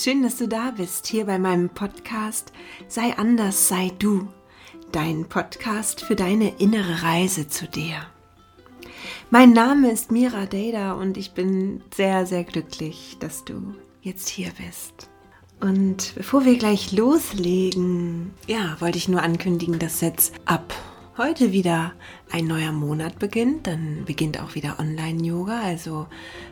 Schön, dass du da bist, hier bei meinem Podcast Sei anders, sei du. Dein Podcast für deine innere Reise zu dir. Mein Name ist Mira Dada und ich bin sehr, sehr glücklich, dass du jetzt hier bist. Und bevor wir gleich loslegen, ja, wollte ich nur ankündigen, dass jetzt ab heute wieder ein neuer Monat beginnt. Dann beginnt auch wieder Online-Yoga. Also,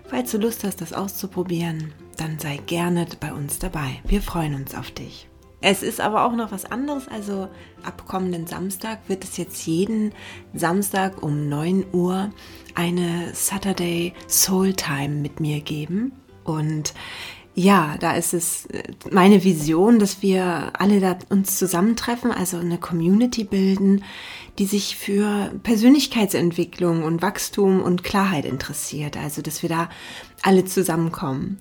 falls du Lust hast, das auszuprobieren, dann sei gerne bei uns dabei. Wir freuen uns auf dich. Es ist aber auch noch was anderes. Also, ab kommenden Samstag wird es jetzt jeden Samstag um 9 Uhr eine Saturday Soul Time mit mir geben. Und ja, da ist es äh, meine Vision, dass wir alle da uns zusammentreffen, also eine Community bilden, die sich für Persönlichkeitsentwicklung und Wachstum und Klarheit interessiert. Also, dass wir da alle zusammenkommen.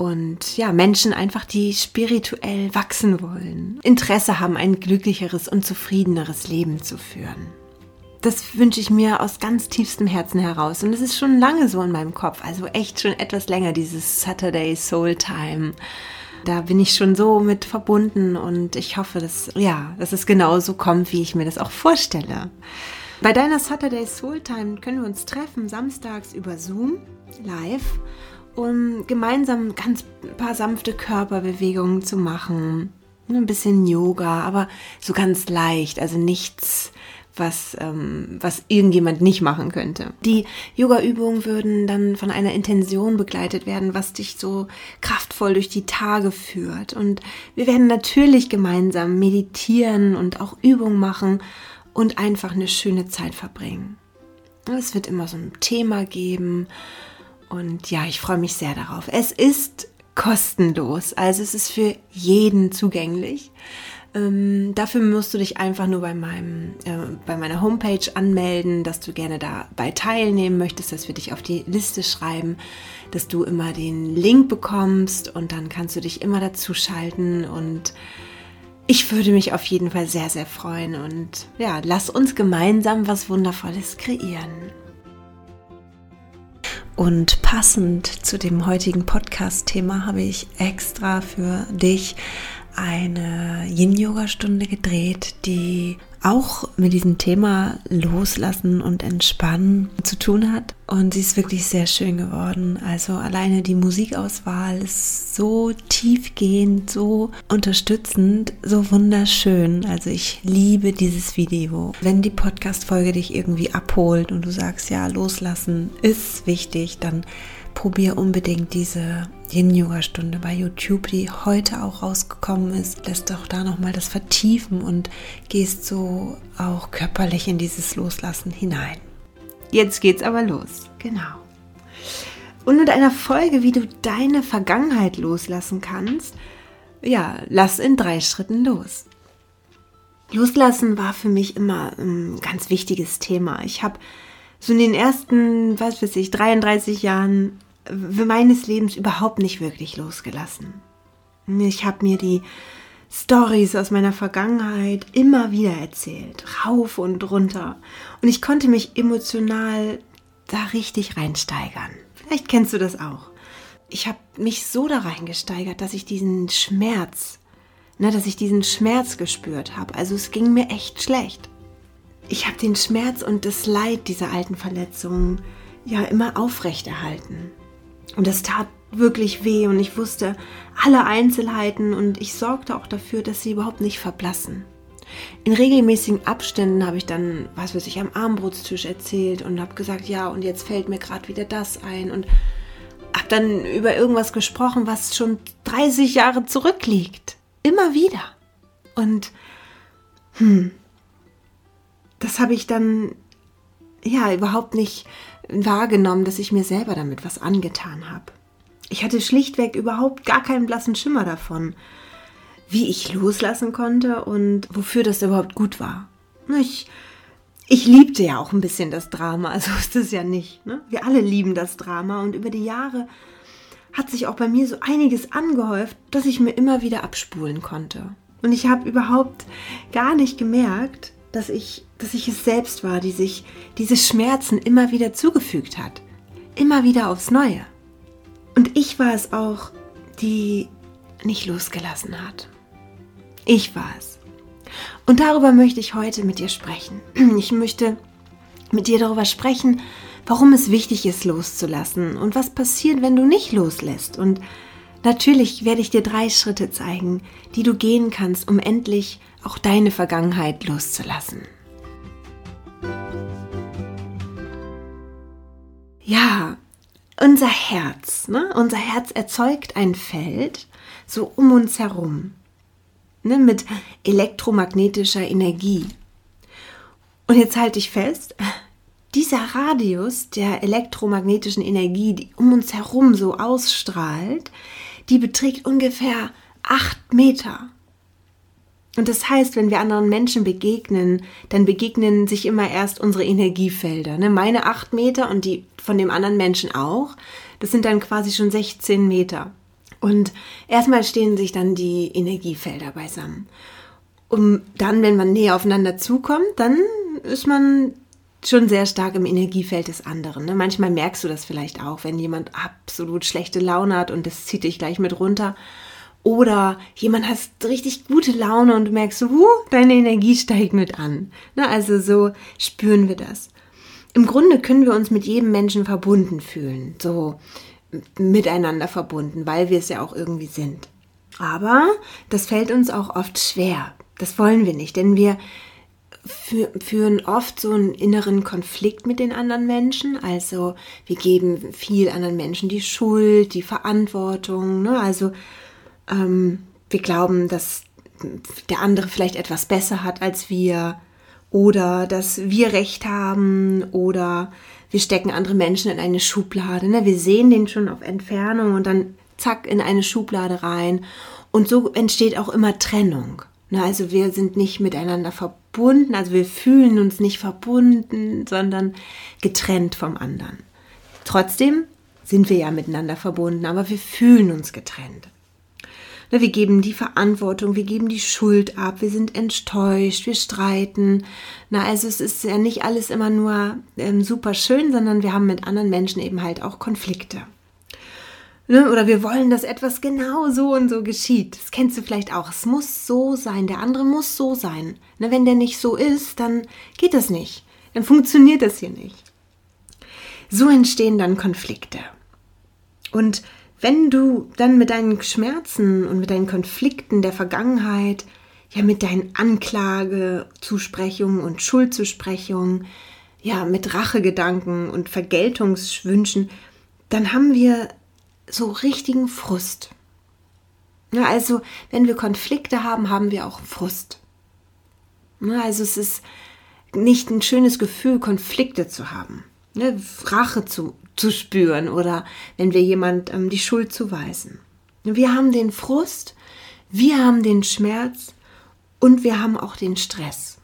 Und ja, Menschen einfach, die spirituell wachsen wollen, Interesse haben, ein glücklicheres und zufriedeneres Leben zu führen das wünsche ich mir aus ganz tiefstem Herzen heraus. Und es ist schon lange so in meinem Kopf, also echt schon etwas länger, dieses Saturday Soul Time. Da bin ich schon so mit verbunden und ich hoffe, dass, ja, dass es genauso kommt, wie ich mir das auch vorstelle. Bei deiner Saturday Soul Time können wir uns treffen, samstags über Zoom, live, um gemeinsam ganz paar sanfte Körperbewegungen zu machen. Ein bisschen Yoga, aber so ganz leicht, also nichts was, ähm, was irgendjemand nicht machen könnte. Die Yoga-Übungen würden dann von einer Intention begleitet werden, was dich so kraftvoll durch die Tage führt. Und wir werden natürlich gemeinsam meditieren und auch Übungen machen und einfach eine schöne Zeit verbringen. Es wird immer so ein Thema geben und ja, ich freue mich sehr darauf. Es ist kostenlos, also es ist für jeden zugänglich. Ähm, dafür musst du dich einfach nur bei, meinem, äh, bei meiner Homepage anmelden, dass du gerne dabei teilnehmen möchtest, dass wir dich auf die Liste schreiben, dass du immer den Link bekommst und dann kannst du dich immer dazu schalten und ich würde mich auf jeden Fall sehr, sehr freuen und ja, lass uns gemeinsam was Wundervolles kreieren. Und passend zu dem heutigen Podcast-Thema habe ich extra für dich eine Yin-Yoga-Stunde gedreht, die auch mit diesem Thema Loslassen und Entspannen zu tun hat. Und sie ist wirklich sehr schön geworden. Also alleine die Musikauswahl ist so tiefgehend, so unterstützend, so wunderschön. Also ich liebe dieses Video. Wenn die Podcast-Folge dich irgendwie abholt und du sagst, ja, loslassen ist wichtig, dann probier unbedingt diese Yin-Yoga-Stunde bei YouTube, die heute auch rausgekommen ist. Lässt doch da nochmal das vertiefen und gehst so auch körperlich in dieses Loslassen hinein. Jetzt geht's aber los. Genau. Und mit einer Folge, wie du deine Vergangenheit loslassen kannst, ja, lass in drei Schritten los. Loslassen war für mich immer ein ganz wichtiges Thema. Ich habe so in den ersten, was weiß ich, 33 Jahren meines Lebens überhaupt nicht wirklich losgelassen. Ich habe mir die Stories aus meiner Vergangenheit immer wieder erzählt, rauf und runter. Und ich konnte mich emotional da richtig reinsteigern. Vielleicht kennst du das auch. Ich habe mich so da reingesteigert, dass ich diesen Schmerz, ne, dass ich diesen Schmerz gespürt habe. Also es ging mir echt schlecht. Ich habe den Schmerz und das Leid dieser alten Verletzungen ja immer aufrechterhalten. Und es tat wirklich weh und ich wusste alle Einzelheiten und ich sorgte auch dafür, dass sie überhaupt nicht verblassen. In regelmäßigen Abständen habe ich dann, was weiß ich, am Armbrutstisch erzählt und habe gesagt, ja, und jetzt fällt mir gerade wieder das ein und habe dann über irgendwas gesprochen, was schon 30 Jahre zurückliegt. Immer wieder. Und hm, das habe ich dann ja überhaupt nicht wahrgenommen, dass ich mir selber damit was angetan habe. Ich hatte schlichtweg überhaupt gar keinen blassen Schimmer davon, wie ich loslassen konnte und wofür das überhaupt gut war. Ich, ich liebte ja auch ein bisschen das Drama, so ist es ja nicht. Ne? Wir alle lieben das Drama und über die Jahre hat sich auch bei mir so einiges angehäuft, dass ich mir immer wieder abspulen konnte. Und ich habe überhaupt gar nicht gemerkt, dass ich, dass ich es selbst war, die sich diese Schmerzen immer wieder zugefügt hat. Immer wieder aufs Neue. Und ich war es auch, die nicht losgelassen hat. Ich war es. Und darüber möchte ich heute mit dir sprechen. Ich möchte mit dir darüber sprechen, warum es wichtig ist, loszulassen und was passiert, wenn du nicht loslässt. Und natürlich werde ich dir drei Schritte zeigen, die du gehen kannst, um endlich auch deine Vergangenheit loszulassen. Ja, unser Herz, ne? unser Herz erzeugt ein Feld so um uns herum ne? mit elektromagnetischer Energie. Und jetzt halte ich fest, dieser Radius der elektromagnetischen Energie, die um uns herum so ausstrahlt, die beträgt ungefähr acht Meter. Und das heißt, wenn wir anderen Menschen begegnen, dann begegnen sich immer erst unsere Energiefelder. Ne? Meine acht Meter und die von dem anderen Menschen auch. Das sind dann quasi schon 16 Meter. Und erstmal stehen sich dann die Energiefelder beisammen. Und dann, wenn man näher aufeinander zukommt, dann ist man schon sehr stark im Energiefeld des anderen. Ne? Manchmal merkst du das vielleicht auch, wenn jemand absolut schlechte Laune hat und das zieht dich gleich mit runter. Oder jemand hat richtig gute Laune und du merkst, uh, deine Energie steigt mit an. Na, also so spüren wir das. Im Grunde können wir uns mit jedem Menschen verbunden fühlen, so miteinander verbunden, weil wir es ja auch irgendwie sind. Aber das fällt uns auch oft schwer. Das wollen wir nicht, denn wir führen oft so einen inneren Konflikt mit den anderen Menschen. Also wir geben viel anderen Menschen die Schuld, die Verantwortung. Ne? Also ähm, wir glauben, dass der andere vielleicht etwas besser hat als wir oder dass wir recht haben oder wir stecken andere Menschen in eine Schublade. Ne? Wir sehen den schon auf Entfernung und dann zack in eine Schublade rein. Und so entsteht auch immer Trennung. Ne? Also wir sind nicht miteinander verbunden, also wir fühlen uns nicht verbunden, sondern getrennt vom anderen. Trotzdem sind wir ja miteinander verbunden, aber wir fühlen uns getrennt. Ne, wir geben die Verantwortung, wir geben die Schuld ab, wir sind enttäuscht, wir streiten. Na, also es ist ja nicht alles immer nur ähm, super schön, sondern wir haben mit anderen Menschen eben halt auch Konflikte. Ne, oder wir wollen, dass etwas genau so und so geschieht. Das kennst du vielleicht auch. Es muss so sein, der andere muss so sein. Ne, wenn der nicht so ist, dann geht das nicht. Dann funktioniert das hier nicht. So entstehen dann Konflikte. Und wenn du dann mit deinen Schmerzen und mit deinen Konflikten der Vergangenheit, ja mit deinen Anklagezusprechungen und Schuldzusprechungen, ja mit Rachegedanken und Vergeltungswünschen, dann haben wir so richtigen Frust. Ja, also wenn wir Konflikte haben, haben wir auch Frust. Ja, also es ist nicht ein schönes Gefühl, Konflikte zu haben, ne, Rache zu zu spüren oder wenn wir jemand ähm, die Schuld zuweisen. Wir haben den Frust, wir haben den Schmerz und wir haben auch den Stress.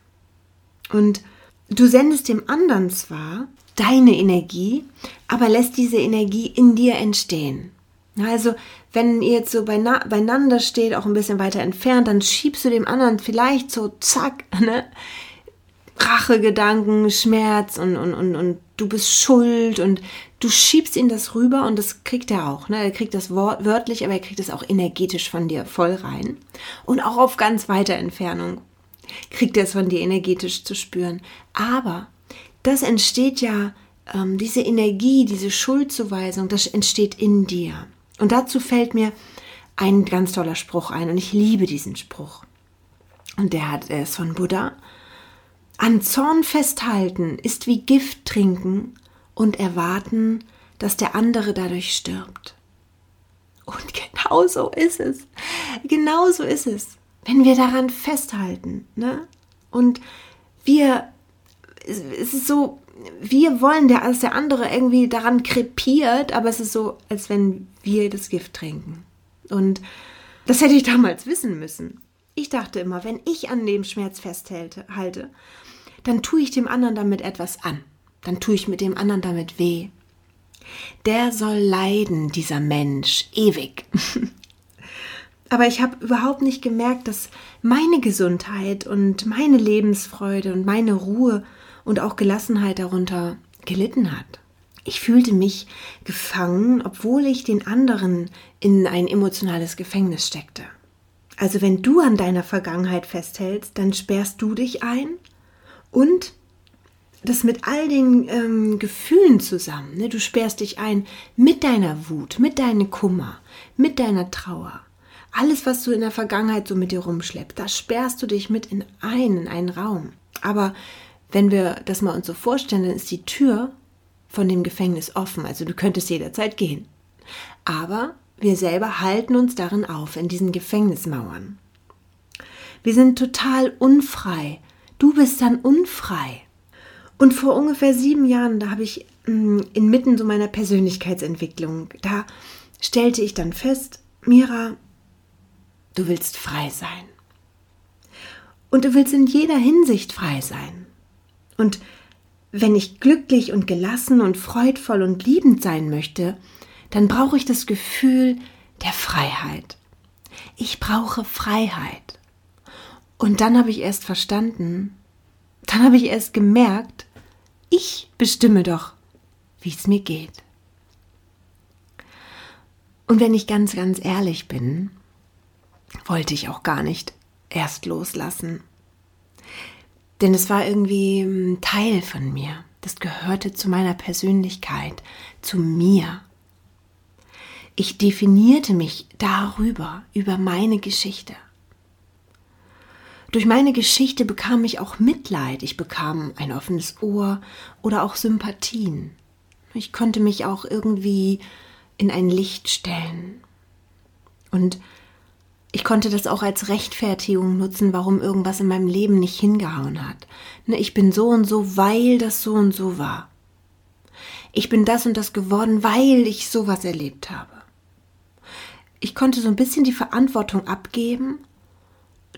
Und du sendest dem anderen zwar deine Energie, aber lässt diese Energie in dir entstehen. Also, wenn ihr jetzt so beieinander steht, auch ein bisschen weiter entfernt, dann schiebst du dem anderen vielleicht so zack, ne, Rachegedanken, Schmerz und, und, und, und du bist schuld und du schiebst ihn das rüber und das kriegt er auch. Ne? Er kriegt das Wort wörtlich, aber er kriegt es auch energetisch von dir voll rein. Und auch auf ganz weiter Entfernung kriegt er es von dir energetisch zu spüren. Aber das entsteht ja, ähm, diese Energie, diese Schuldzuweisung, das entsteht in dir. Und dazu fällt mir ein ganz toller Spruch ein und ich liebe diesen Spruch. Und der hat, er ist von Buddha an Zorn festhalten ist wie Gift trinken und erwarten, dass der andere dadurch stirbt. Und genau so ist es. Genau so ist es. Wenn wir daran festhalten, ne? Und wir, es ist so, wir wollen, dass der andere irgendwie daran krepiert, aber es ist so, als wenn wir das Gift trinken. Und das hätte ich damals wissen müssen. Ich dachte immer, wenn ich an dem Schmerz festhalte, dann tue ich dem anderen damit etwas an. Dann tue ich mit dem anderen damit weh. Der soll leiden, dieser Mensch, ewig. Aber ich habe überhaupt nicht gemerkt, dass meine Gesundheit und meine Lebensfreude und meine Ruhe und auch Gelassenheit darunter gelitten hat. Ich fühlte mich gefangen, obwohl ich den anderen in ein emotionales Gefängnis steckte. Also wenn du an deiner Vergangenheit festhältst, dann sperrst du dich ein und das mit all den ähm, Gefühlen zusammen. Ne? Du sperrst dich ein mit deiner Wut, mit deinem Kummer, mit deiner Trauer. Alles, was du in der Vergangenheit so mit dir rumschleppst, da sperrst du dich mit in einen, in einen Raum. Aber wenn wir das mal uns so vorstellen, dann ist die Tür von dem Gefängnis offen. Also du könntest jederzeit gehen. Aber wir selber halten uns darin auf, in diesen Gefängnismauern. Wir sind total unfrei. Du bist dann unfrei. Und vor ungefähr sieben Jahren, da habe ich mm, inmitten so meiner Persönlichkeitsentwicklung, da stellte ich dann fest, Mira, du willst frei sein. Und du willst in jeder Hinsicht frei sein. Und wenn ich glücklich und gelassen und freudvoll und liebend sein möchte, dann brauche ich das Gefühl der Freiheit. Ich brauche Freiheit. Und dann habe ich erst verstanden, dann habe ich erst gemerkt, ich bestimme doch, wie es mir geht. Und wenn ich ganz, ganz ehrlich bin, wollte ich auch gar nicht erst loslassen. Denn es war irgendwie ein Teil von mir. Das gehörte zu meiner Persönlichkeit, zu mir. Ich definierte mich darüber, über meine Geschichte. Durch meine Geschichte bekam ich auch Mitleid, ich bekam ein offenes Ohr oder auch Sympathien. Ich konnte mich auch irgendwie in ein Licht stellen. Und ich konnte das auch als Rechtfertigung nutzen, warum irgendwas in meinem Leben nicht hingehauen hat. Ne, ich bin so und so, weil das so und so war. Ich bin das und das geworden, weil ich sowas erlebt habe. Ich konnte so ein bisschen die Verantwortung abgeben,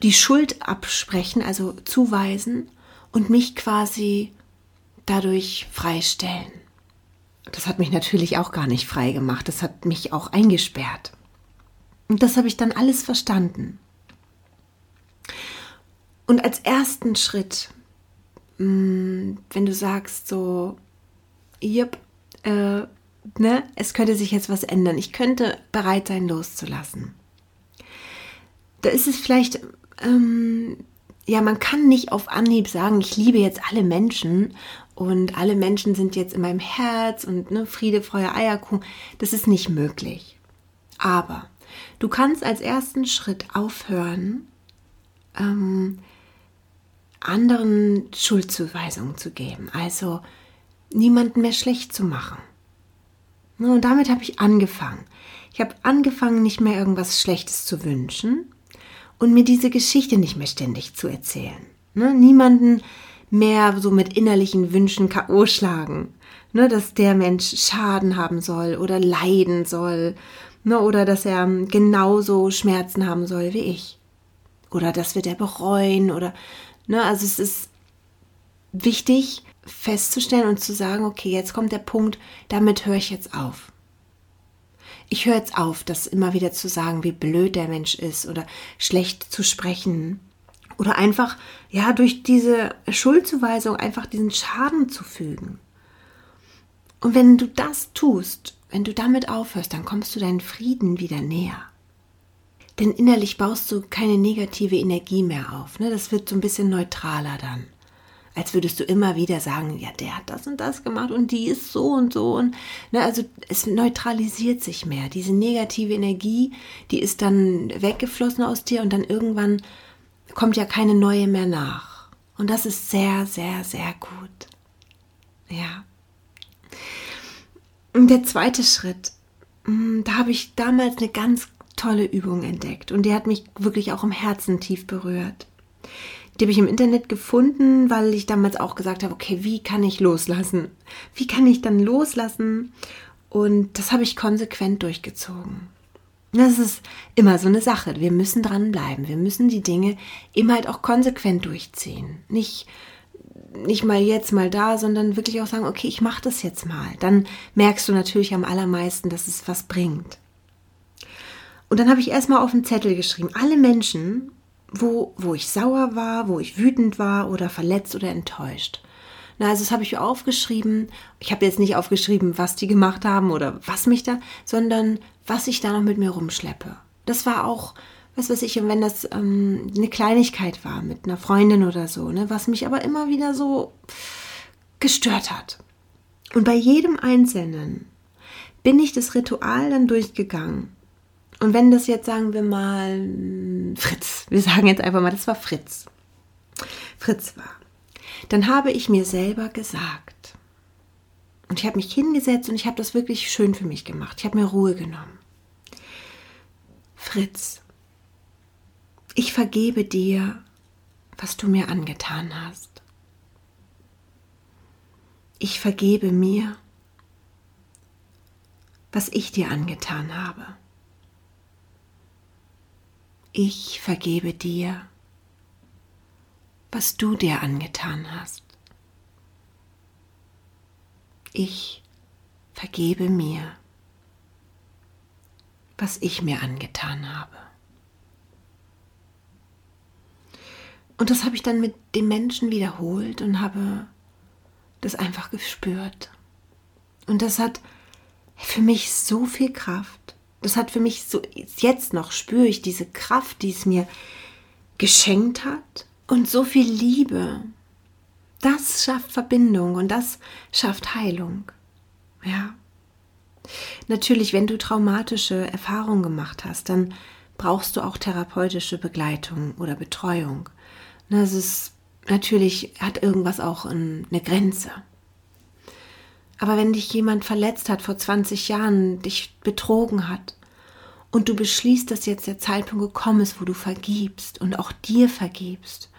die Schuld absprechen, also zuweisen und mich quasi dadurch freistellen. Das hat mich natürlich auch gar nicht frei gemacht, das hat mich auch eingesperrt. Und das habe ich dann alles verstanden. Und als ersten Schritt, mm, wenn du sagst so, yep, äh, ne, es könnte sich jetzt was ändern, ich könnte bereit sein, loszulassen. Da ist es vielleicht, ähm, ja, man kann nicht auf Anhieb sagen, ich liebe jetzt alle Menschen und alle Menschen sind jetzt in meinem Herz und ne, Friede, Freude, Eierkuchen. Das ist nicht möglich. Aber Du kannst als ersten Schritt aufhören, ähm, anderen Schuldzuweisungen zu geben, also niemanden mehr schlecht zu machen. Und damit habe ich angefangen. Ich habe angefangen, nicht mehr irgendwas Schlechtes zu wünschen und mir diese Geschichte nicht mehr ständig zu erzählen. Ne? Niemanden mehr so mit innerlichen Wünschen K.O. schlagen, ne? dass der Mensch Schaden haben soll oder leiden soll Ne, oder dass er genauso Schmerzen haben soll wie ich. Oder das wird er bereuen. Oder, ne, also es ist wichtig festzustellen und zu sagen, okay, jetzt kommt der Punkt, damit höre ich jetzt auf. Ich höre jetzt auf, das immer wieder zu sagen, wie blöd der Mensch ist oder schlecht zu sprechen. Oder einfach, ja, durch diese Schuldzuweisung einfach diesen Schaden zu fügen. Und wenn du das tust, wenn du damit aufhörst, dann kommst du deinen Frieden wieder näher. Denn innerlich baust du keine negative Energie mehr auf. Ne? Das wird so ein bisschen neutraler dann. Als würdest du immer wieder sagen, ja, der hat das und das gemacht und die ist so und so. Und, ne, also es neutralisiert sich mehr. Diese negative Energie, die ist dann weggeflossen aus dir und dann irgendwann kommt ja keine neue mehr nach. Und das ist sehr, sehr, sehr gut. Ja. Der zweite Schritt, mm, da habe ich damals eine ganz tolle Übung entdeckt und die hat mich wirklich auch im Herzen tief berührt. Die habe ich im Internet gefunden, weil ich damals auch gesagt habe, okay, wie kann ich loslassen? Wie kann ich dann loslassen? Und das habe ich konsequent durchgezogen. Das ist immer so eine Sache. Wir müssen dranbleiben. Wir müssen die Dinge immer halt auch konsequent durchziehen. Nicht nicht mal jetzt, mal da, sondern wirklich auch sagen, okay, ich mache das jetzt mal. Dann merkst du natürlich am allermeisten, dass es was bringt. Und dann habe ich erstmal auf den Zettel geschrieben, alle Menschen, wo, wo ich sauer war, wo ich wütend war oder verletzt oder enttäuscht. Na, also das habe ich aufgeschrieben. Ich habe jetzt nicht aufgeschrieben, was die gemacht haben oder was mich da, sondern was ich da noch mit mir rumschleppe. Das war auch, was weiß ich, wenn das ähm, eine Kleinigkeit war mit einer Freundin oder so, ne, was mich aber immer wieder so gestört hat. Und bei jedem Einzelnen bin ich das Ritual dann durchgegangen. Und wenn das jetzt, sagen wir mal, Fritz, wir sagen jetzt einfach mal, das war Fritz. Fritz war. Dann habe ich mir selber gesagt, und ich habe mich hingesetzt und ich habe das wirklich schön für mich gemacht. Ich habe mir Ruhe genommen. Fritz, ich vergebe dir, was du mir angetan hast. Ich vergebe mir, was ich dir angetan habe. Ich vergebe dir, was du dir angetan hast. Ich vergebe mir, was ich mir angetan habe. Und das habe ich dann mit dem Menschen wiederholt und habe das einfach gespürt. Und das hat für mich so viel Kraft. Das hat für mich so, jetzt noch spüre ich diese Kraft, die es mir geschenkt hat und so viel Liebe. Das schafft Verbindung und das schafft Heilung. Ja. Natürlich, wenn du traumatische Erfahrungen gemacht hast, dann brauchst du auch therapeutische Begleitung oder Betreuung. Das ist natürlich hat irgendwas auch eine Grenze. Aber wenn dich jemand verletzt hat vor 20 Jahren, dich betrogen hat und du beschließt, dass jetzt der Zeitpunkt gekommen ist, wo du vergibst und auch dir vergibst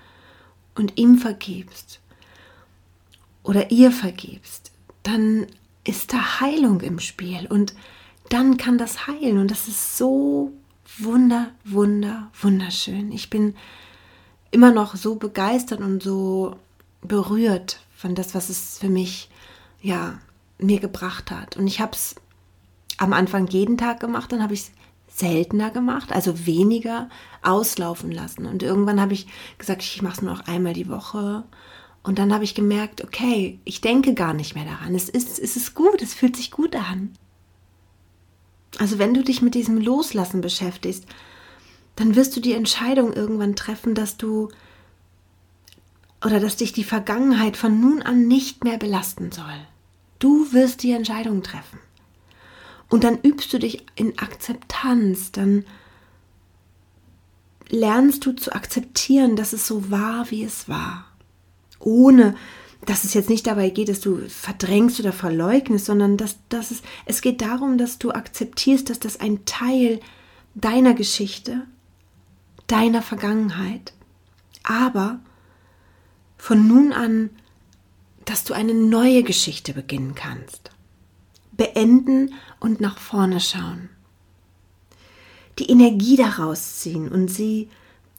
und ihm vergibst oder ihr vergibst, dann ist da Heilung im Spiel und dann kann das heilen und das ist so wunder, wunder, wunderschön. Ich bin immer noch so begeistert und so berührt von das, was es für mich ja mir gebracht hat. Und ich habe es am Anfang jeden Tag gemacht, dann habe ich es seltener gemacht, also weniger auslaufen lassen. Und irgendwann habe ich gesagt, ich mache es nur noch einmal die Woche. Und dann habe ich gemerkt, okay, ich denke gar nicht mehr daran. Es ist, es ist gut, es fühlt sich gut an. Also wenn du dich mit diesem Loslassen beschäftigst, dann wirst du die Entscheidung irgendwann treffen, dass du oder dass dich die Vergangenheit von nun an nicht mehr belasten soll. Du wirst die Entscheidung treffen. Und dann übst du dich in Akzeptanz, dann lernst du zu akzeptieren, dass es so war, wie es war. Ohne, dass es jetzt nicht dabei geht, dass du verdrängst oder verleugnest, sondern dass, dass es, es geht darum, dass du akzeptierst, dass das ein Teil deiner Geschichte, deiner Vergangenheit, aber von nun an dass du eine neue Geschichte beginnen kannst. Beenden und nach vorne schauen. Die Energie daraus ziehen und sie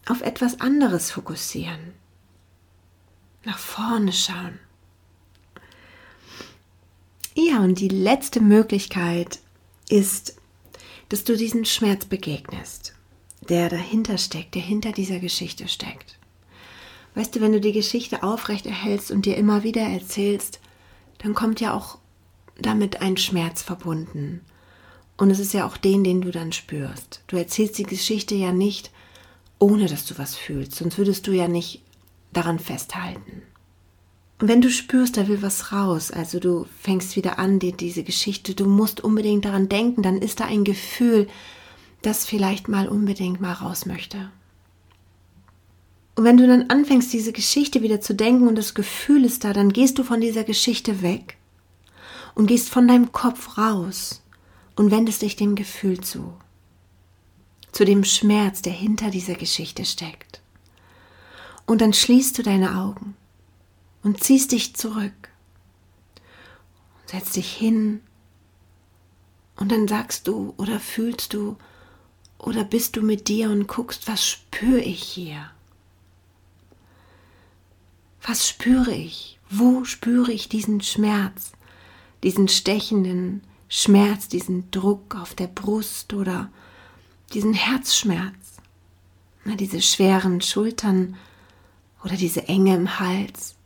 auf etwas anderes fokussieren. Nach vorne schauen. Ja, und die letzte Möglichkeit ist, dass du diesen Schmerz begegnest, der dahinter steckt, der hinter dieser Geschichte steckt. Weißt du, wenn du die Geschichte aufrecht erhältst und dir immer wieder erzählst, dann kommt ja auch damit ein Schmerz verbunden. Und es ist ja auch den, den du dann spürst. Du erzählst die Geschichte ja nicht, ohne dass du was fühlst, sonst würdest du ja nicht daran festhalten. Und wenn du spürst, da will was raus, also du fängst wieder an, dir diese Geschichte, du musst unbedingt daran denken, dann ist da ein Gefühl, das vielleicht mal unbedingt mal raus möchte. Und wenn du dann anfängst, diese Geschichte wieder zu denken und das Gefühl ist da, dann gehst du von dieser Geschichte weg und gehst von deinem Kopf raus und wendest dich dem Gefühl zu, zu dem Schmerz, der hinter dieser Geschichte steckt. Und dann schließt du deine Augen und ziehst dich zurück, setzt dich hin und dann sagst du oder fühlst du oder bist du mit dir und guckst, was spüre ich hier? Was spüre ich? Wo spüre ich diesen Schmerz? Diesen stechenden Schmerz, diesen Druck auf der Brust oder diesen Herzschmerz? Na, diese schweren Schultern oder diese Enge im Hals?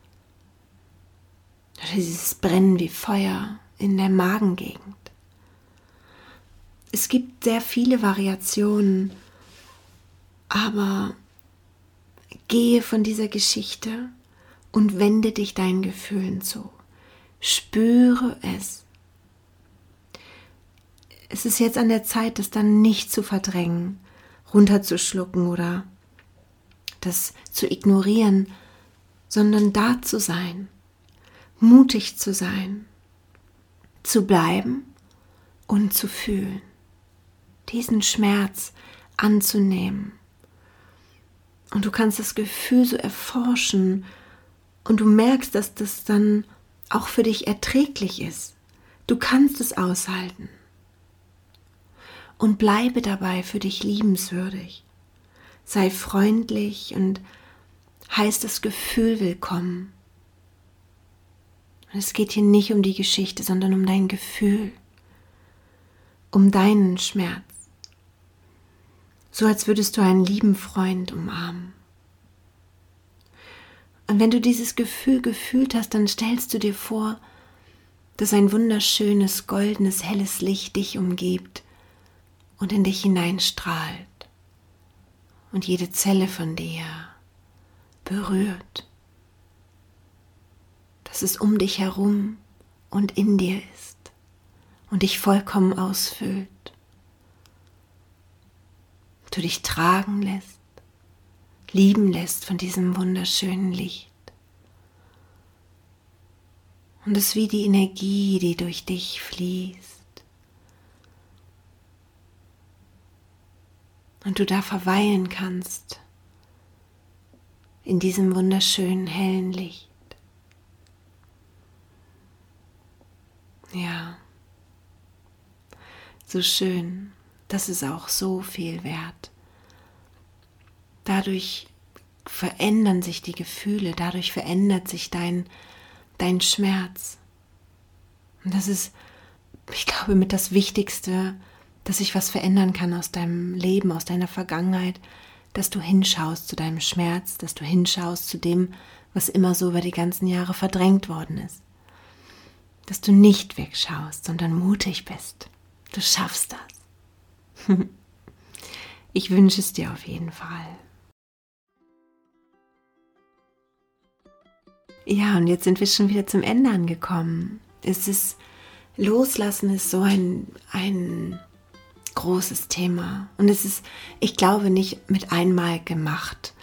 Oder dieses Brennen wie Feuer in der Magengegend. Es gibt sehr viele Variationen, aber gehe von dieser Geschichte und wende dich deinen Gefühlen zu. Spüre es. Es ist jetzt an der Zeit, das dann nicht zu verdrängen, runterzuschlucken oder das zu ignorieren, sondern da zu sein, mutig zu sein, zu bleiben und zu fühlen, diesen Schmerz anzunehmen. Und du kannst das Gefühl so erforschen und du merkst, dass das dann auch für dich erträglich ist. Du kannst es aushalten. Und bleibe dabei für dich liebenswürdig. Sei freundlich und heiß das Gefühl willkommen. Und es geht hier nicht um die Geschichte, sondern um dein Gefühl, um deinen Schmerz. So als würdest du einen lieben Freund umarmen. Und wenn du dieses Gefühl gefühlt hast, dann stellst du dir vor, dass ein wunderschönes, goldenes, helles Licht dich umgibt und in dich hineinstrahlt und jede Zelle von dir berührt, dass es um dich herum und in dir ist und dich vollkommen ausfüllt. Du dich tragen lässt lieben lässt von diesem wunderschönen Licht. Und es wie die Energie, die durch dich fließt. Und du da verweilen kannst in diesem wunderschönen hellen Licht. Ja, so schön, das ist auch so viel wert. Dadurch verändern sich die Gefühle, dadurch verändert sich dein, dein Schmerz. Und das ist, ich glaube, mit das Wichtigste, dass sich was verändern kann aus deinem Leben, aus deiner Vergangenheit, dass du hinschaust zu deinem Schmerz, dass du hinschaust zu dem, was immer so über die ganzen Jahre verdrängt worden ist. Dass du nicht wegschaust, sondern mutig bist. Du schaffst das. Ich wünsche es dir auf jeden Fall. Ja, und jetzt sind wir schon wieder zum Ende angekommen. Es ist, Loslassen ist so ein, ein großes Thema. Und es ist, ich glaube, nicht mit einmal gemacht.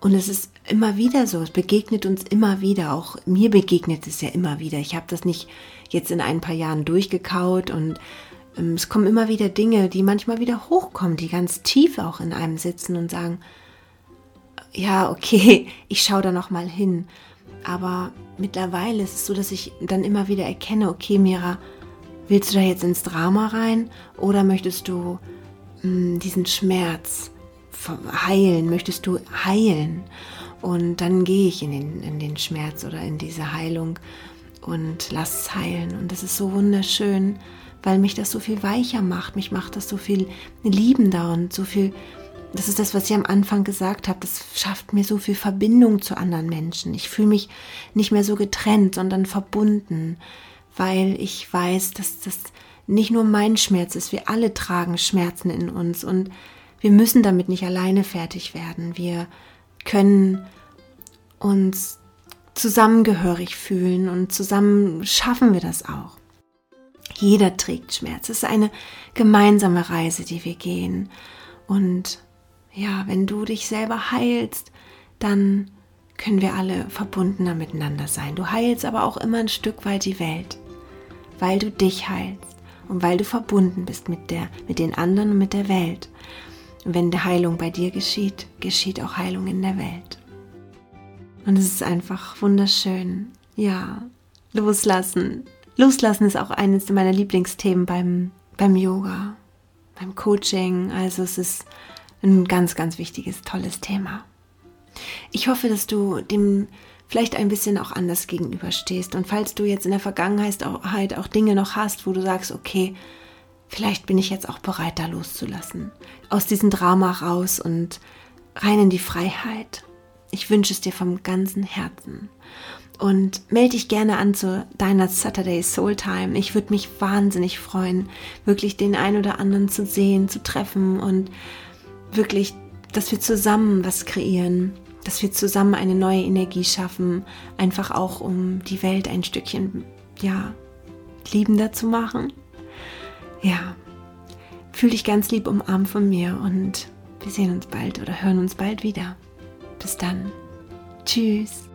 Und es ist immer wieder so, es begegnet uns immer wieder, auch mir begegnet es ja immer wieder. Ich habe das nicht jetzt in ein paar Jahren durchgekaut und ähm, es kommen immer wieder Dinge, die manchmal wieder hochkommen, die ganz tief auch in einem sitzen und sagen, ja, okay, ich schaue da noch mal hin. Aber mittlerweile ist es so, dass ich dann immer wieder erkenne, okay, Mira, willst du da jetzt ins Drama rein oder möchtest du mh, hm, diesen Schmerz heilen? Möchtest du heilen? Und dann gehe ich in den, in den Schmerz oder in diese Heilung und lass es heilen. Und das ist so wunderschön, weil mich das so viel weicher macht. Mich macht das so viel liebender und so viel das ist das, was ich am Anfang gesagt habe, das schafft mir so viel Verbindung zu anderen Menschen. Ich fühle mich nicht mehr so getrennt, sondern verbunden, weil ich weiß, dass das nicht nur mein Schmerz ist. Wir alle tragen Schmerzen in uns und wir müssen damit nicht alleine fertig werden. Wir können uns zusammengehörig fühlen und zusammen schaffen wir das auch. Jeder trägt Schmerz. Es ist eine gemeinsame Reise, die wir gehen. Und ja, wenn du dich selber heilst, dann können wir alle verbundener miteinander sein. Du heilst aber auch immer ein Stück weit die Welt, weil du dich heilst und weil du verbunden bist mit der, mit den anderen und mit der Welt. Und wenn die Heilung bei dir geschieht, geschieht auch Heilung in der Welt. Und es ist einfach wunderschön. Ja, loslassen. Loslassen ist auch eines meiner Lieblingsthemen beim, beim Yoga, beim Coaching. Also es ist ein ganz, ganz wichtiges, tolles Thema. Ich hoffe, dass du dem vielleicht ein bisschen auch anders gegenüberstehst. Und falls du jetzt in der Vergangenheit auch, Dinge noch hast, wo du sagst, okay, vielleicht bin ich jetzt auch bereit, da loszulassen. Aus diesem Drama raus und rein in die Freiheit. ich wünsche es dir vom ganzen Herzen. Und melde dich gerne an zu deiner Saturday Soul Time. Ich würde mich wahnsinnig freuen, wirklich den einen oder anderen zu sehen, zu treffen und wirklich, dass wir zusammen was kreieren, dass wir zusammen eine neue Energie schaffen, einfach auch um die Welt ein Stückchen, ja, liebender zu machen. Ja, fühl dich ganz lieb umarmt von mir und wir sehen uns bald oder hören uns bald wieder. Bis dann. Tschüss.